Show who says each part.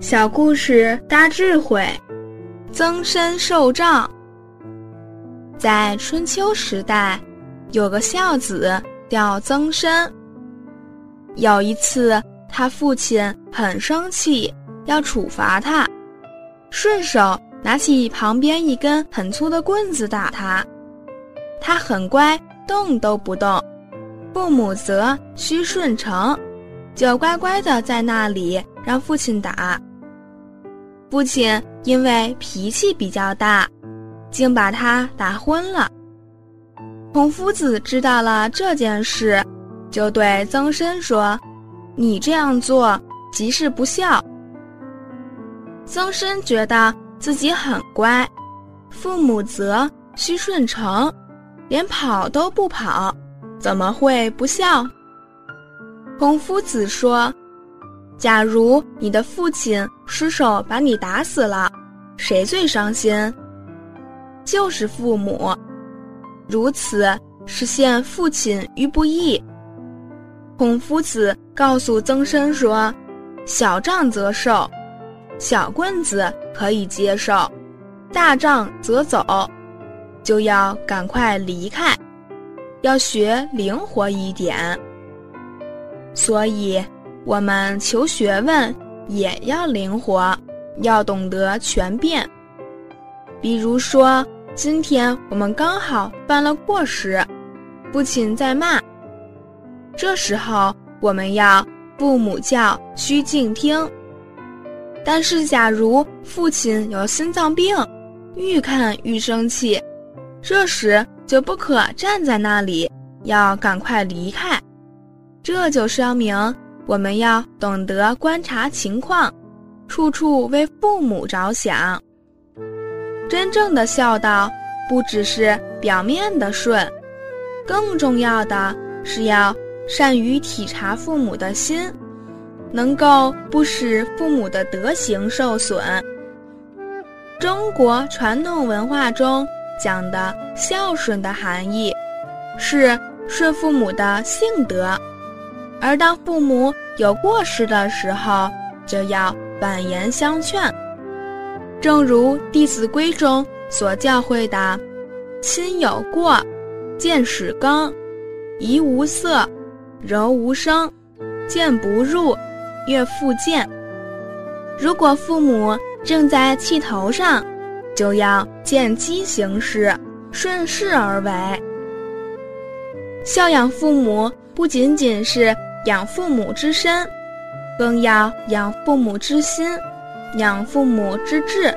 Speaker 1: 小故事大智慧，增身受杖。在春秋时代，有个孝子叫曾参。有一次，他父亲很生气，要处罚他，顺手拿起旁边一根很粗的棍子打他。他很乖，动都不动。父母则须顺承，就乖乖的在那里让父亲打。父亲因为脾气比较大，竟把他打昏了。孔夫子知道了这件事，就对曾参说：“你这样做即是不孝。”曾参觉得自己很乖，父母责须顺承，连跑都不跑，怎么会不孝？孔夫子说。假如你的父亲失手把你打死了，谁最伤心？就是父母。如此实现父亲于不义。孔夫子告诉曾参说：“小杖则受，小棍子可以接受，大杖则走，就要赶快离开，要学灵活一点。”所以。我们求学问也要灵活，要懂得全变。比如说，今天我们刚好犯了过失，父亲在骂。这时候我们要父母教须敬听。但是，假如父亲有心脏病，愈看愈生气，这时就不可站在那里，要赶快离开。这就说明。我们要懂得观察情况，处处为父母着想。真正的孝道，不只是表面的顺，更重要的是要善于体察父母的心，能够不使父母的德行受损。中国传统文化中讲的孝顺的含义，是顺父母的性德。而当父母有过失的时候，就要婉言相劝。正如《弟子规》中所教诲的：“亲有过，见使更，怡无色，柔无声，见不入，悦复见。”如果父母正在气头上，就要见机行事，顺势而为。孝养父母不仅仅是。养父母之身，更要养父母之心，养父母之志。